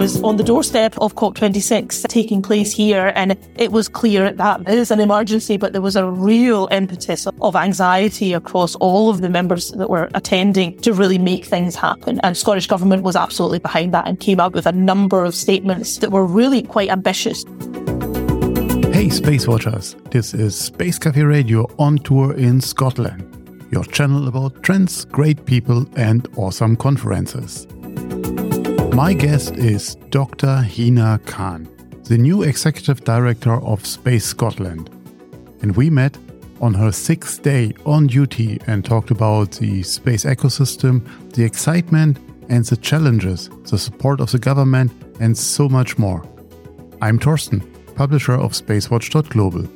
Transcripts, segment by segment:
was on the doorstep of COP26 taking place here, and it was clear that it is an emergency, but there was a real impetus of anxiety across all of the members that were attending to really make things happen. And Scottish Government was absolutely behind that and came up with a number of statements that were really quite ambitious. Hey, Space Watchers! This is Space Cafe Radio on tour in Scotland, your channel about trends, great people, and awesome conferences. My guest is Dr. Hina Khan, the new executive director of Space Scotland. And we met on her sixth day on duty and talked about the space ecosystem, the excitement and the challenges, the support of the government, and so much more. I'm Torsten, publisher of spacewatch.global.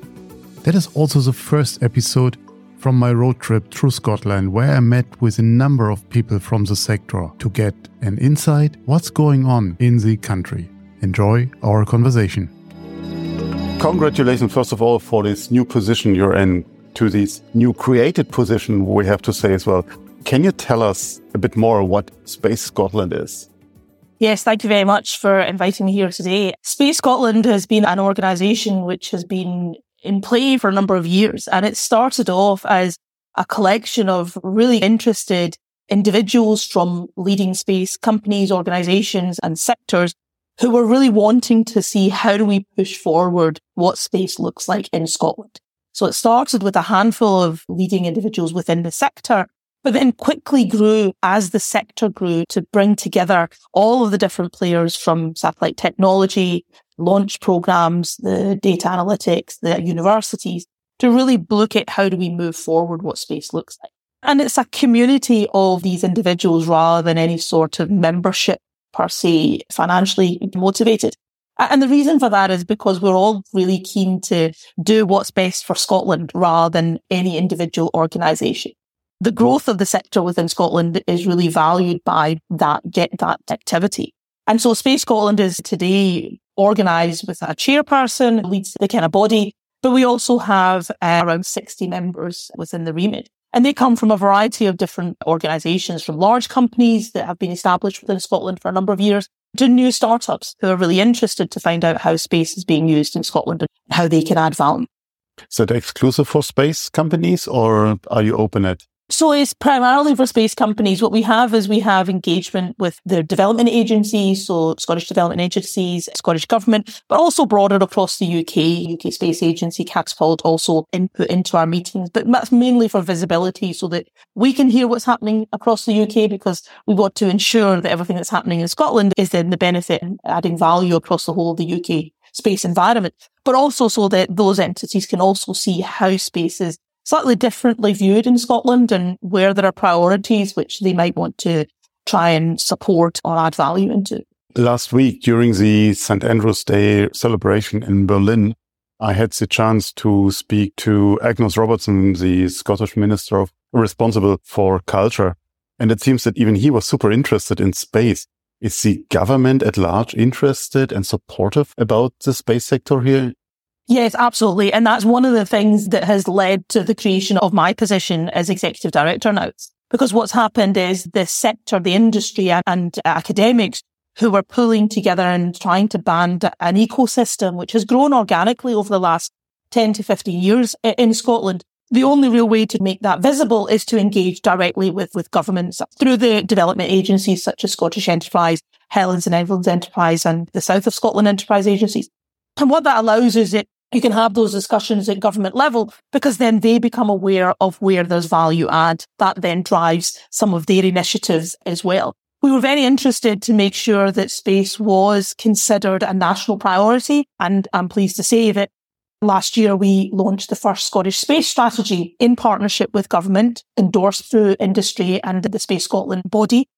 That is also the first episode from my road trip through Scotland, where I met with a number of people from the sector to get an insight what's going on in the country. Enjoy our conversation. Congratulations, first of all, for this new position you're in, to this new created position, we have to say as well. Can you tell us a bit more what Space Scotland is? Yes, thank you very much for inviting me here today. Space Scotland has been an organisation which has been in play for a number of years. And it started off as a collection of really interested individuals from leading space companies, organizations and sectors who were really wanting to see how do we push forward what space looks like in Scotland. So it started with a handful of leading individuals within the sector, but then quickly grew as the sector grew to bring together all of the different players from satellite technology, launch programs, the data analytics, the universities to really look at how do we move forward what space looks like. And it's a community of these individuals rather than any sort of membership per se, financially motivated. And the reason for that is because we're all really keen to do what's best for Scotland rather than any individual organisation. The growth of the sector within Scotland is really valued by that, get that activity. And so Space Scotland is today organised with a chairperson, leads the kind of body, but we also have uh, around 60 members within the remit. And they come from a variety of different organisations, from large companies that have been established within Scotland for a number of years to new startups who are really interested to find out how space is being used in Scotland and how they can add value. Is it exclusive for space companies or are you open it so it's primarily for space companies. What we have is we have engagement with the development agencies, so Scottish development agencies, Scottish government, but also broader across the UK, UK Space Agency, Catapult also input into our meetings. But that's mainly for visibility so that we can hear what's happening across the UK because we want to ensure that everything that's happening in Scotland is in the benefit and adding value across the whole of the UK space environment, but also so that those entities can also see how space is slightly differently viewed in Scotland and where there are priorities which they might want to try and support or add value into. Last week, during the St. Andrew's Day celebration in Berlin, I had the chance to speak to Angus Robertson, the Scottish Minister of, responsible for culture. And it seems that even he was super interested in space. Is the government at large interested and supportive about the space sector here Yes, absolutely. And that's one of the things that has led to the creation of my position as executive director now. Because what's happened is the sector, the industry and academics who were pulling together and trying to band an ecosystem which has grown organically over the last 10 to 15 years in Scotland. The only real way to make that visible is to engage directly with, with governments through the development agencies such as Scottish Enterprise, Highlands and Islands Enterprise and the South of Scotland Enterprise agencies. And what that allows is it you can have those discussions at government level because then they become aware of where there's value add. That then drives some of their initiatives as well. We were very interested to make sure that space was considered a national priority. And I'm pleased to say that last year we launched the first Scottish space strategy in partnership with government, endorsed through industry and the Space Scotland body.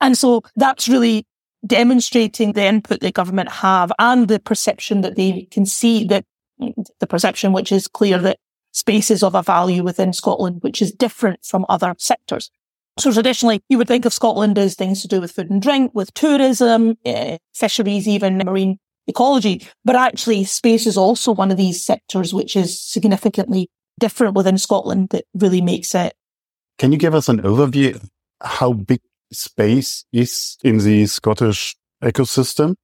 And so that's really demonstrating the input that government have and the perception that they can see that the perception which is clear that space is of a value within Scotland, which is different from other sectors. So traditionally, you would think of Scotland as things to do with food and drink, with tourism, uh, fisheries, even marine ecology. But actually, space is also one of these sectors which is significantly different within Scotland that really makes it. Can you give us an overview how big space is in the Scottish ecosystem?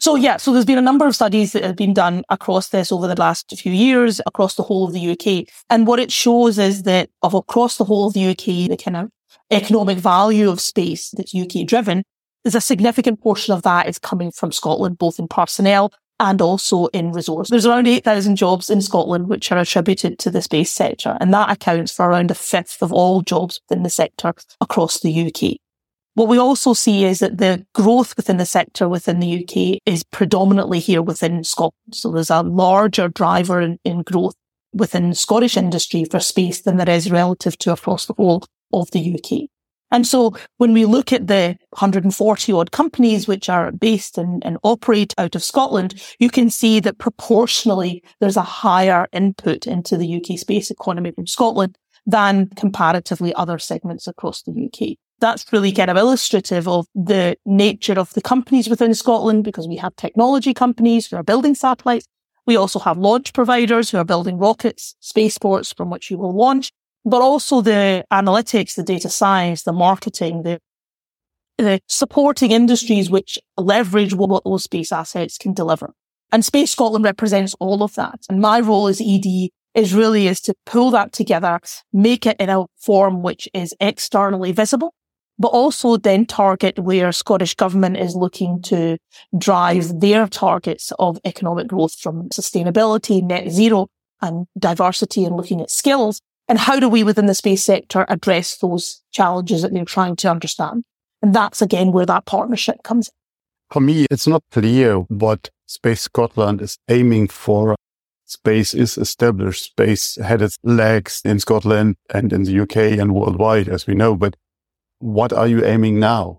So yeah, so there's been a number of studies that have been done across this over the last few years across the whole of the UK. And what it shows is that of across the whole of the UK, the kind of economic value of space that's UK driven, there's a significant portion of that is coming from Scotland, both in personnel and also in resource. There's around 8,000 jobs in Scotland which are attributed to the space sector, and that accounts for around a fifth of all jobs within the sector across the UK. What we also see is that the growth within the sector within the UK is predominantly here within Scotland. So there's a larger driver in, in growth within Scottish industry for space than there is relative to across the whole of the UK. And so when we look at the 140 odd companies which are based and, and, operate out of Scotland, you can see that proportionally there's a higher input into the UK space economy from Scotland than comparatively other segments across the UK that's really kind of illustrative of the nature of the companies within Scotland because we have technology companies who are building satellites. We also have launch providers who are building rockets, spaceports from which you will launch, but also the analytics, the data science, the marketing, the the supporting industries which leverage what those space assets can deliver. And Space Scotland represents all of that. And my role as ED is really is to pull that together, make it in a form which is externally visible but also then target where Scottish government is looking to drive their targets of economic growth from sustainability, net zero and diversity and looking at skills. And how do we within the space sector address those challenges that they're trying to understand? And that's again where that partnership comes in. For me, it's not clear what Space Scotland is aiming for. Space is established. Space had its legs in Scotland and in the UK and worldwide, as we know. But what are you aiming now?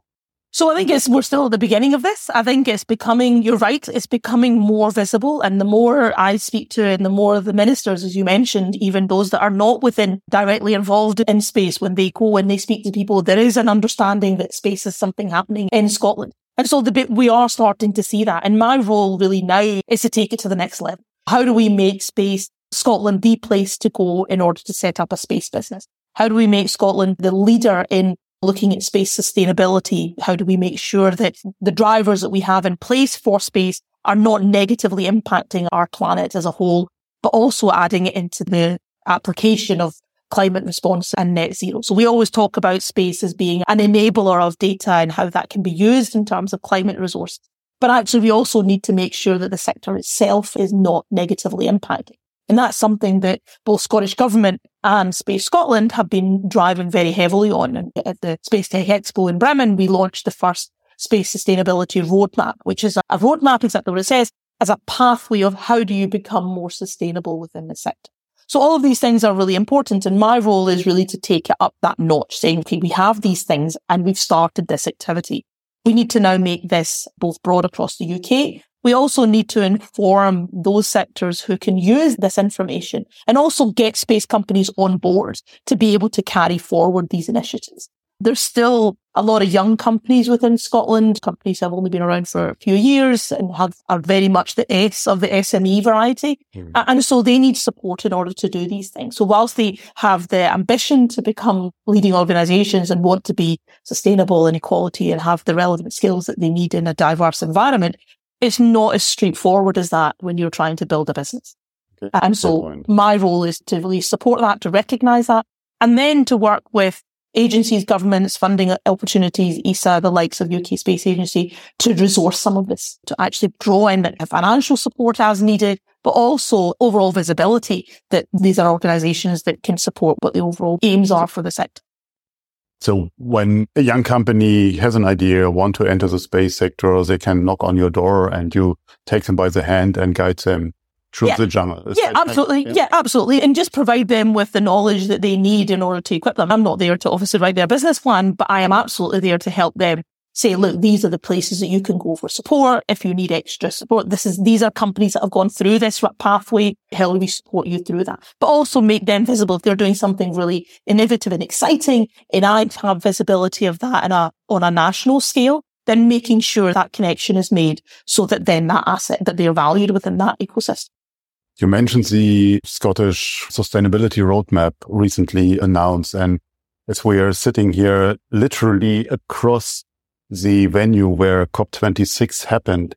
So I think it's we're still at the beginning of this. I think it's becoming, you're right, it's becoming more visible. And the more I speak to and the more of the ministers, as you mentioned, even those that are not within directly involved in space, when they go and they speak to people, there is an understanding that space is something happening in Scotland. And so the bit we are starting to see that. And my role really now is to take it to the next level. How do we make space Scotland the place to go in order to set up a space business? How do we make Scotland the leader in looking at space sustainability. How do we make sure that the drivers that we have in place for space are not negatively impacting our planet as a whole, but also adding it into the application of climate response and net zero. So we always talk about space as being an enabler of data and how that can be used in terms of climate resources. But actually, we also need to make sure that the sector itself is not negatively impacted. And that's something that both Scottish Government and Space Scotland have been driving very heavily on. And at the Space Tech Expo in Bremen, we launched the first space sustainability roadmap, which is a roadmap, exactly what it says, as a pathway of how do you become more sustainable within the sector. So all of these things are really important. And my role is really to take it up that notch, saying, okay, we have these things and we've started this activity. We need to now make this both broad across the UK, we also need to inform those sectors who can use this information and also get space companies on board to be able to carry forward these initiatives. There's still a lot of young companies within Scotland. Companies have only been around for a few years and have are very much the S of the SME variety. Mm. And so they need support in order to do these things. So whilst they have the ambition to become leading organizations and want to be sustainable and equality and have the relevant skills that they need in a diverse environment, it's not as straightforward as that when you're trying to build a business. Okay. And so my role is to really support that, to recognize that, and then to work with agencies, governments, funding opportunities, ESA, the likes of UK Space Agency, to resource some of this, to actually draw in financial support as needed, but also overall visibility that these are organizations that can support what the overall aims are for the sector. So when a young company has an idea, want to enter the space sector, they can knock on your door and you take them by the hand and guide them through yeah. the jungle. Is yeah, absolutely. Yeah. yeah. absolutely. And just provide them with the knowledge that they need in order to equip them. I'm not there to obviously write their business plan, but I am absolutely there to help them say, look, these are the places that you can go for support. If you need extra support, this is, these are companies that have gone through this pathway. How do we support you through that? But also make them visible if they're doing something really innovative and exciting. And I have visibility of that a, on a national scale. Then making sure that connection is made so that then that asset that they're valued within that ecosystem. You mentioned the Scottish sustainability roadmap recently announced and as we are sitting here literally across the venue where COP26 happened,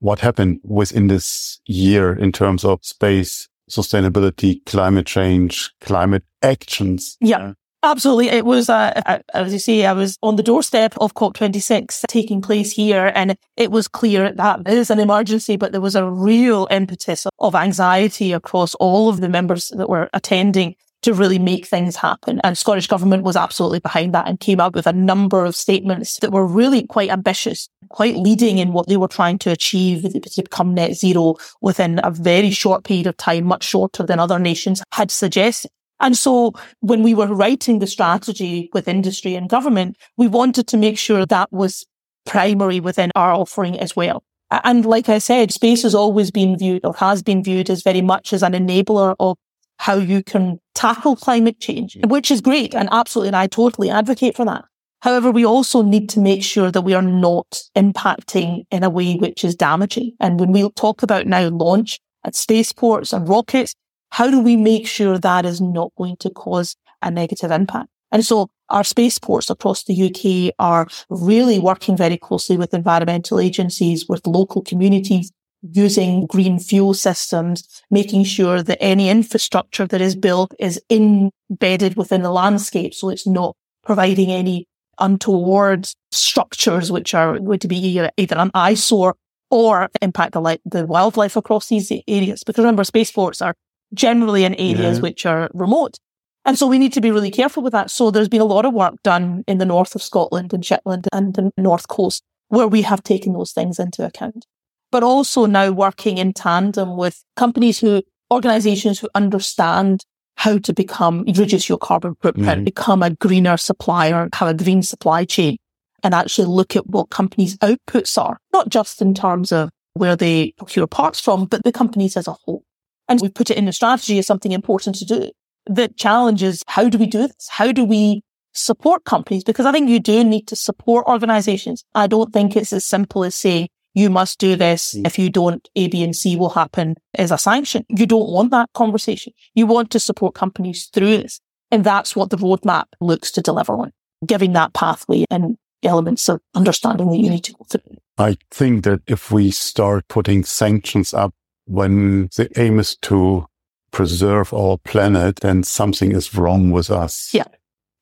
what happened within this year in terms of space sustainability, climate change, climate actions? Yeah. Absolutely. It was, uh, as you say, I was on the doorstep of COP26 taking place here, and it was clear that it is an emergency, but there was a real impetus of anxiety across all of the members that were attending to really make things happen. And Scottish Government was absolutely behind that and came up with a number of statements that were really quite ambitious, quite leading in what they were trying to achieve to become net zero within a very short period of time, much shorter than other nations had suggested. And so when we were writing the strategy with industry and government, we wanted to make sure that was primary within our offering as well. And like I said, space has always been viewed or has been viewed as very much as an enabler of how you can tackle climate change, which is great. And absolutely, and I totally advocate for that. However, we also need to make sure that we are not impacting in a way which is damaging. And when we talk about now launch at spaceports and rockets, how do we make sure that is not going to cause a negative impact? And so our spaceports across the UK are really working very closely with environmental agencies, with local communities, using green fuel systems, making sure that any infrastructure that is built is embedded within the landscape. So it's not providing any untoward structures, which are going to be either an eyesore or impact the, the wildlife across these areas. Because remember, spaceports are generally in areas yeah. which are remote. And so we need to be really careful with that. So there's been a lot of work done in the north of Scotland and Shetland and the north coast where we have taken those things into account but also now working in tandem with companies who, organizations who understand how to become, reduce your carbon footprint, mm-hmm. become a greener supplier, have a green supply chain and actually look at what companies' outputs are, not just in terms of where they procure parts from, but the companies as a whole. And we put it in the strategy as something important to do. The challenge is how do we do this? How do we support companies? Because I think you do need to support organizations. I don't think it's as simple as saying, you must do this. Mm. If you don't, A, B, and C will happen as a sanction. You don't want that conversation. You want to support companies through this. And that's what the roadmap looks to deliver on, giving that pathway and elements of understanding that you need to go through. I think that if we start putting sanctions up when the aim is to preserve our planet, then something is wrong with us. Yeah.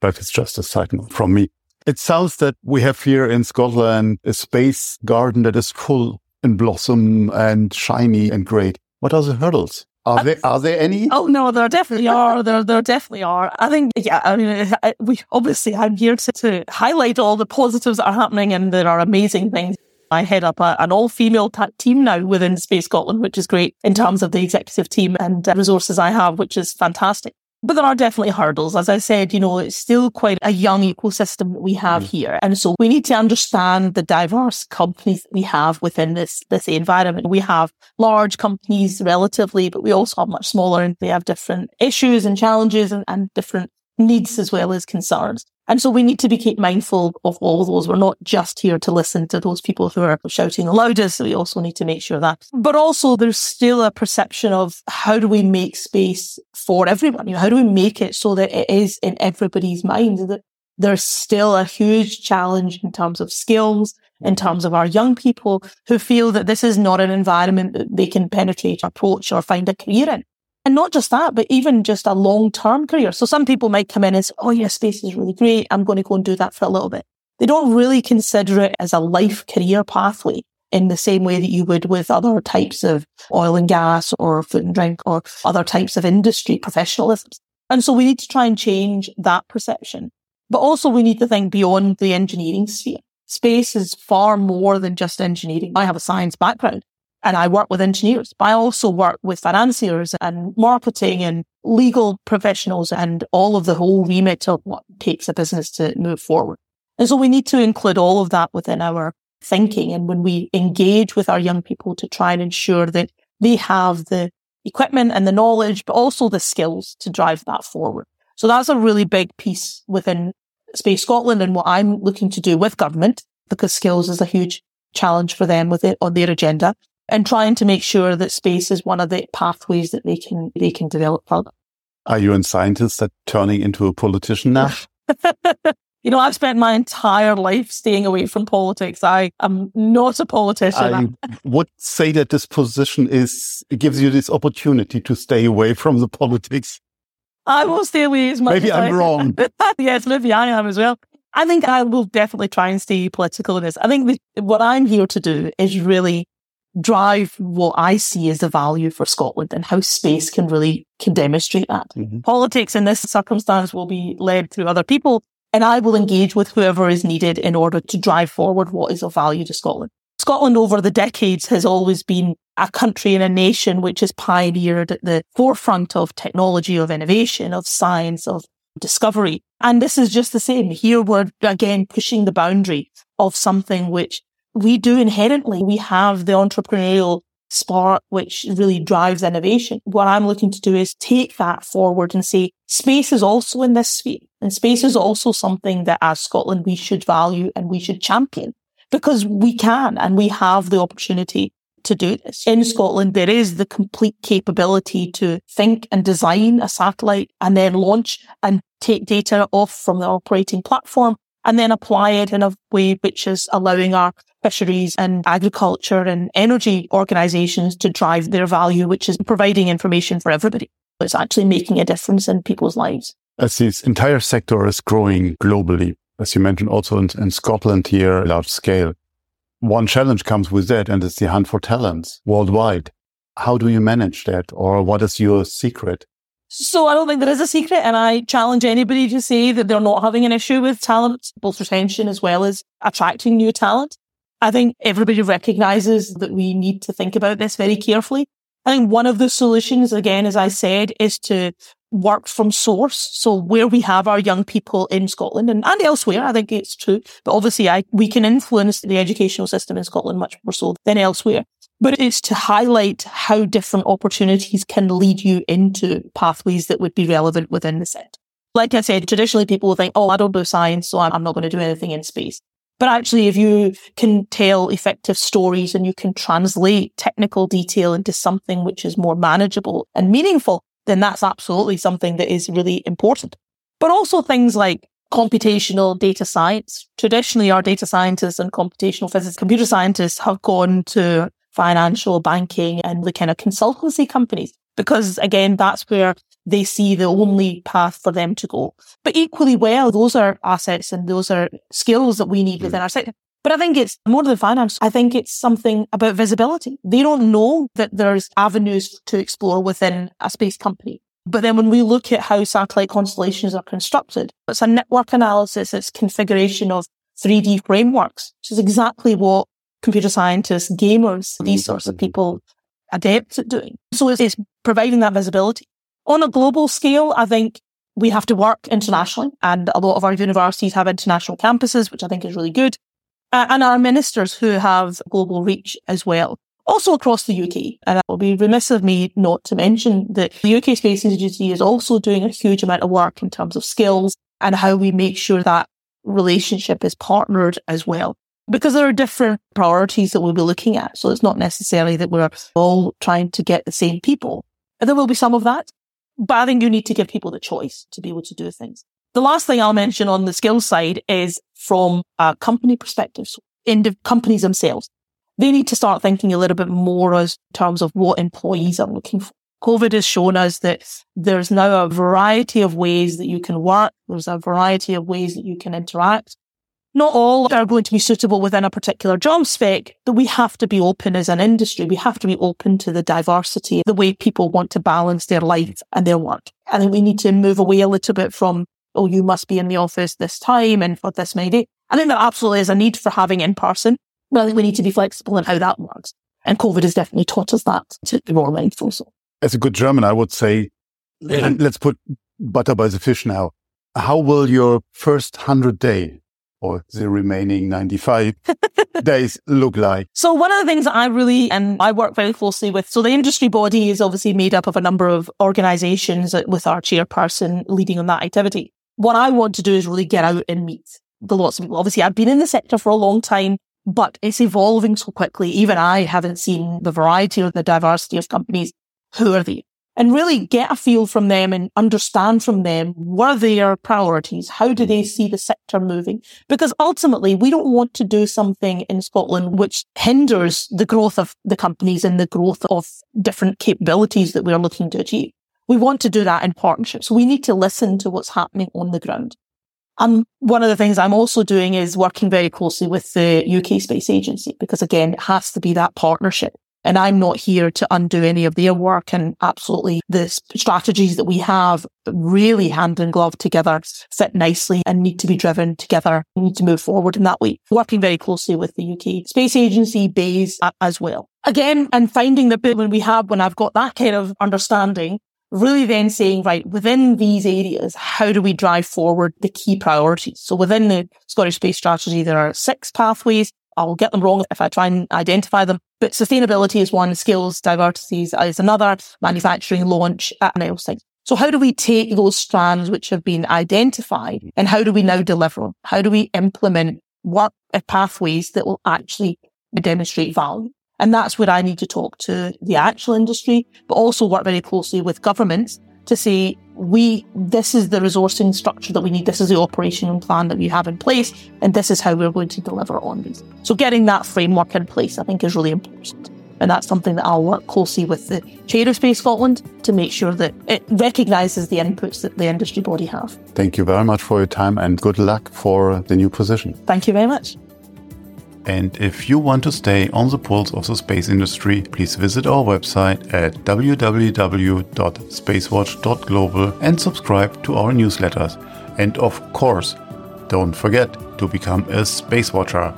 But it's just a side note from me. It sounds that we have here in Scotland a space garden that is full and blossom and shiny and great. What are the hurdles? Are there are there any? Oh no, there definitely are. There there definitely are. I think yeah. I mean, I, we obviously I'm here to, to highlight all the positives that are happening, and there are amazing things. I head up a, an all female t- team now within Space Scotland, which is great in terms of the executive team and uh, resources I have, which is fantastic. But there are definitely hurdles. As I said, you know, it's still quite a young ecosystem that we have mm. here. And so we need to understand the diverse companies that we have within this, this environment. We have large companies relatively, but we also have much smaller and they have different issues and challenges and, and different needs as well as concerns. And so we need to be keep mindful of all those. We're not just here to listen to those people who are shouting the loudest. We also need to make sure that. But also there's still a perception of how do we make space for everyone? You know, how do we make it so that it is in everybody's mind that there's still a huge challenge in terms of skills, in terms of our young people who feel that this is not an environment that they can penetrate, approach or find a career in. And not just that, but even just a long term career. So some people might come in and say, Oh yeah, space is really great. I'm going to go and do that for a little bit. They don't really consider it as a life career pathway in the same way that you would with other types of oil and gas or food and drink or other types of industry professionalisms. And so we need to try and change that perception. But also we need to think beyond the engineering sphere. Space is far more than just engineering. I have a science background and I work with engineers, but I also work with financiers and marketing and legal professionals and all of the whole remit of what takes a business to move forward. And so we need to include all of that within our thinking. And when we engage with our young people to try and ensure that they have the equipment and the knowledge, but also the skills to drive that forward. So that's a really big piece within Space Scotland and what I'm looking to do with government because skills is a huge challenge for them with it on their agenda and trying to make sure that space is one of the pathways that they can they can develop further. Are you a scientist that turning into a politician now? You know, I've spent my entire life staying away from politics. I am not a politician. I would say that this position is, it gives you this opportunity to stay away from the politics. I will stay away as much Maybe as I'm I, wrong. yes, maybe I am as well. I think I will definitely try and stay political in this. I think the, what I'm here to do is really drive what I see as the value for Scotland and how space can really can demonstrate that. Mhm. Politics in this circumstance will be led through other people and I will engage with whoever is needed in order to drive forward what is of value to Scotland. Scotland over the decades has always been a country and a nation which has pioneered at the forefront of technology, of innovation, of science, of discovery. And this is just the same. Here we're again pushing the boundary of something which we do inherently. We have the entrepreneurial spark which really drives innovation. What I'm looking to do is take that forward and say space is also in this sphere and space is also something that as Scotland we should value and we should champion because we can and we have the opportunity to do this. In Scotland, there is the complete capability to think and design a satellite and then launch and take data off from the operating platform and then apply it in a way which is allowing our fisheries and agriculture and energy organizations to drive their value, which is providing information for everybody. It's actually making a difference in people's lives. As this entire sector is growing globally, as you mentioned, also in, in Scotland here, large scale. One challenge comes with that, and it's the hunt for talents worldwide. How do you manage that, or what is your secret? So I don't think there is a secret, and I challenge anybody to say that they're not having an issue with talent, both retention as well as attracting new talent. I think everybody recognizes that we need to think about this very carefully. I think one of the solutions, again, as I said, is to work from source. So where we have our young people in Scotland and, and elsewhere, I think it's true. But obviously I, we can influence the educational system in Scotland much more so than elsewhere. But it's to highlight how different opportunities can lead you into pathways that would be relevant within the set. Like I said, traditionally people will think, oh, I don't do science, so I'm I'm not going to do anything in space. But actually, if you can tell effective stories and you can translate technical detail into something which is more manageable and meaningful, then that's absolutely something that is really important. But also things like computational data science. Traditionally, our data scientists and computational physics, computer scientists have gone to financial banking and the kind of consultancy companies because again, that's where they see the only path for them to go. But equally well, those are assets and those are skills that we need within our sector. But I think it's more than finance. I think it's something about visibility. They don't know that there's avenues to explore within a space company. But then when we look at how satellite constellations are constructed, it's a network analysis, it's configuration of 3D frameworks, which is exactly what computer scientists, gamers, these mm-hmm. sorts of people adept at doing. So it's, it's providing that visibility. On a global scale, I think we have to work internationally and a lot of our universities have international campuses, which I think is really good. Uh, and our ministers who have global reach as well. Also across the UK. And it will be remiss of me not to mention that the UK Space Agency is also doing a huge amount of work in terms of skills and how we make sure that relationship is partnered as well. Because there are different priorities that we'll be looking at. So it's not necessarily that we're all trying to get the same people. And there will be some of that, but I think you need to give people the choice to be able to do things. The last thing I'll mention on the skills side is from a company perspective, in the companies themselves. They need to start thinking a little bit more as terms of what employees are looking for. COVID has shown us that there's now a variety of ways that you can work. There's a variety of ways that you can interact. Not all are going to be suitable within a particular job spec, but we have to be open as an industry. We have to be open to the diversity, the way people want to balance their life and their work. I think we need to move away a little bit from, oh, you must be in the office this time and for this many days. I think there absolutely is a need for having in person, but I think we need to be flexible in how that works. And COVID has definitely taught us that to be more mindful. So As a good German, I would say, and let's put butter by the fish now. How will your first 100 day or the remaining 95 days look like? So one of the things that I really, and I work very closely with, so the industry body is obviously made up of a number of organizations with our chairperson leading on that activity. What I want to do is really get out and meet the lots of people. Obviously, I've been in the sector for a long time, but it's evolving so quickly. Even I haven't seen the variety or the diversity of companies. Who are they? And really get a feel from them and understand from them what are their priorities? How do they see the sector moving? Because ultimately we don't want to do something in Scotland which hinders the growth of the companies and the growth of different capabilities that we're looking to achieve. We want to do that in partnership. So we need to listen to what's happening on the ground. And one of the things I'm also doing is working very closely with the UK Space Agency because again, it has to be that partnership. And I'm not here to undo any of their work and absolutely the strategies that we have really hand in glove together fit nicely and need to be driven together. We need to move forward in that way. Working very closely with the UK Space Agency, base as well. Again, and finding the bit when we have, when I've got that kind of understanding, really then saying, right, within these areas, how do we drive forward the key priorities? So within the Scottish Space Strategy, there are six pathways. I'll get them wrong if I try and identify them. But sustainability is one, skills, diversities is another, manufacturing, launch, uh, and else things. So how do we take those strands which have been identified and how do we now deliver? How do we implement what uh, pathways that will actually demonstrate value? And that's where I need to talk to the actual industry, but also work very closely with governments to say, we, this is the resourcing structure that we need. This is the operational plan that we have in place. And this is how we're going to deliver on these. So getting that framework in place, I think is really important. And that's something that I'll work closely with the Chair of Space Scotland to make sure that it recognises the inputs that the industry body have. Thank you very much for your time and good luck for the new position. Thank you very much. And if you want to stay on the pulse of the space industry, please visit our website at www.spacewatch.global and subscribe to our newsletters. And of course, don't forget to become a Space Watcher.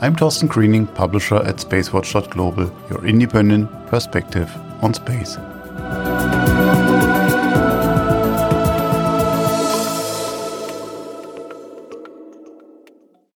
I'm Torsten Kriening, publisher at spacewatch.global, your independent perspective on space.